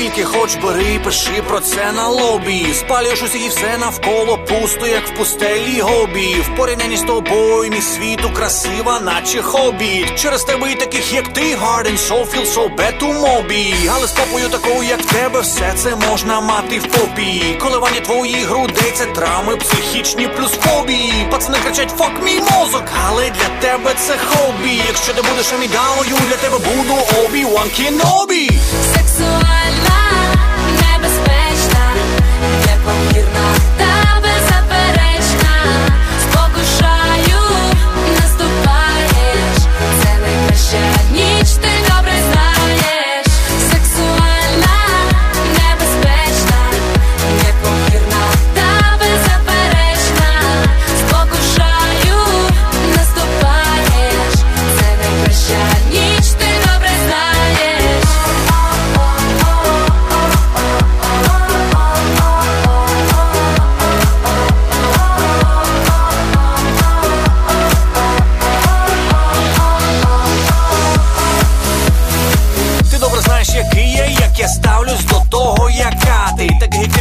тільки хоч бери, пиши про це на лобі. Спалюєш усіх і все навколо пусто, як в пустелі гобі. В порівнянні з тобою, мій світу красива, наче хобі. Через тебе і таких, як ти, Гарден, feel so мобі. Але з попою такою, як тебе, все це можна мати в попі. Коливання твоїх грудей це травми психічні плюс фобії. Пацани кричать фок мій мозок, але для тебе це хобі. Якщо ти будеш амідалою, для тебе буду обі Ван Кенобі.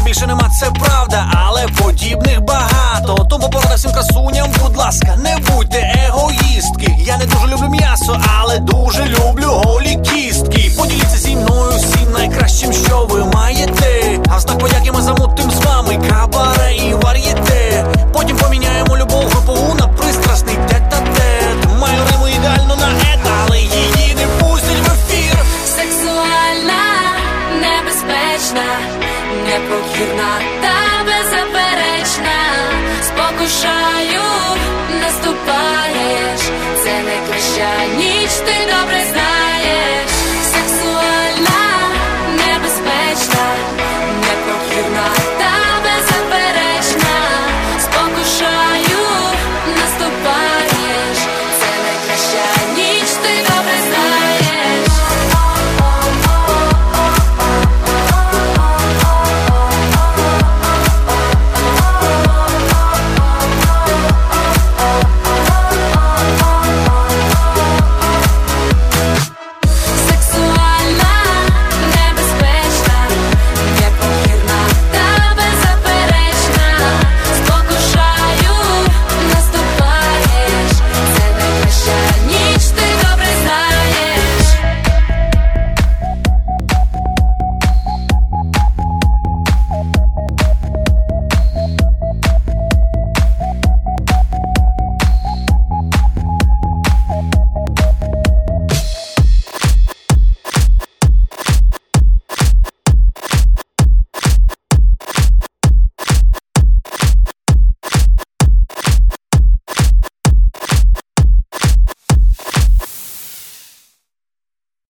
Більше нема, це правда, але подібних багато. Тому порада всім красуням, будь ласка, не будьте егоїстки. Я не дуже люблю м'ясо, але дуже люблю голі кістки. Поділіться зі мною всім найкращим, що ви маєте. Непокірна та беззаперечна. Спокушаю, наступаєш. Це не найкраща ніч, ти добре знаєш.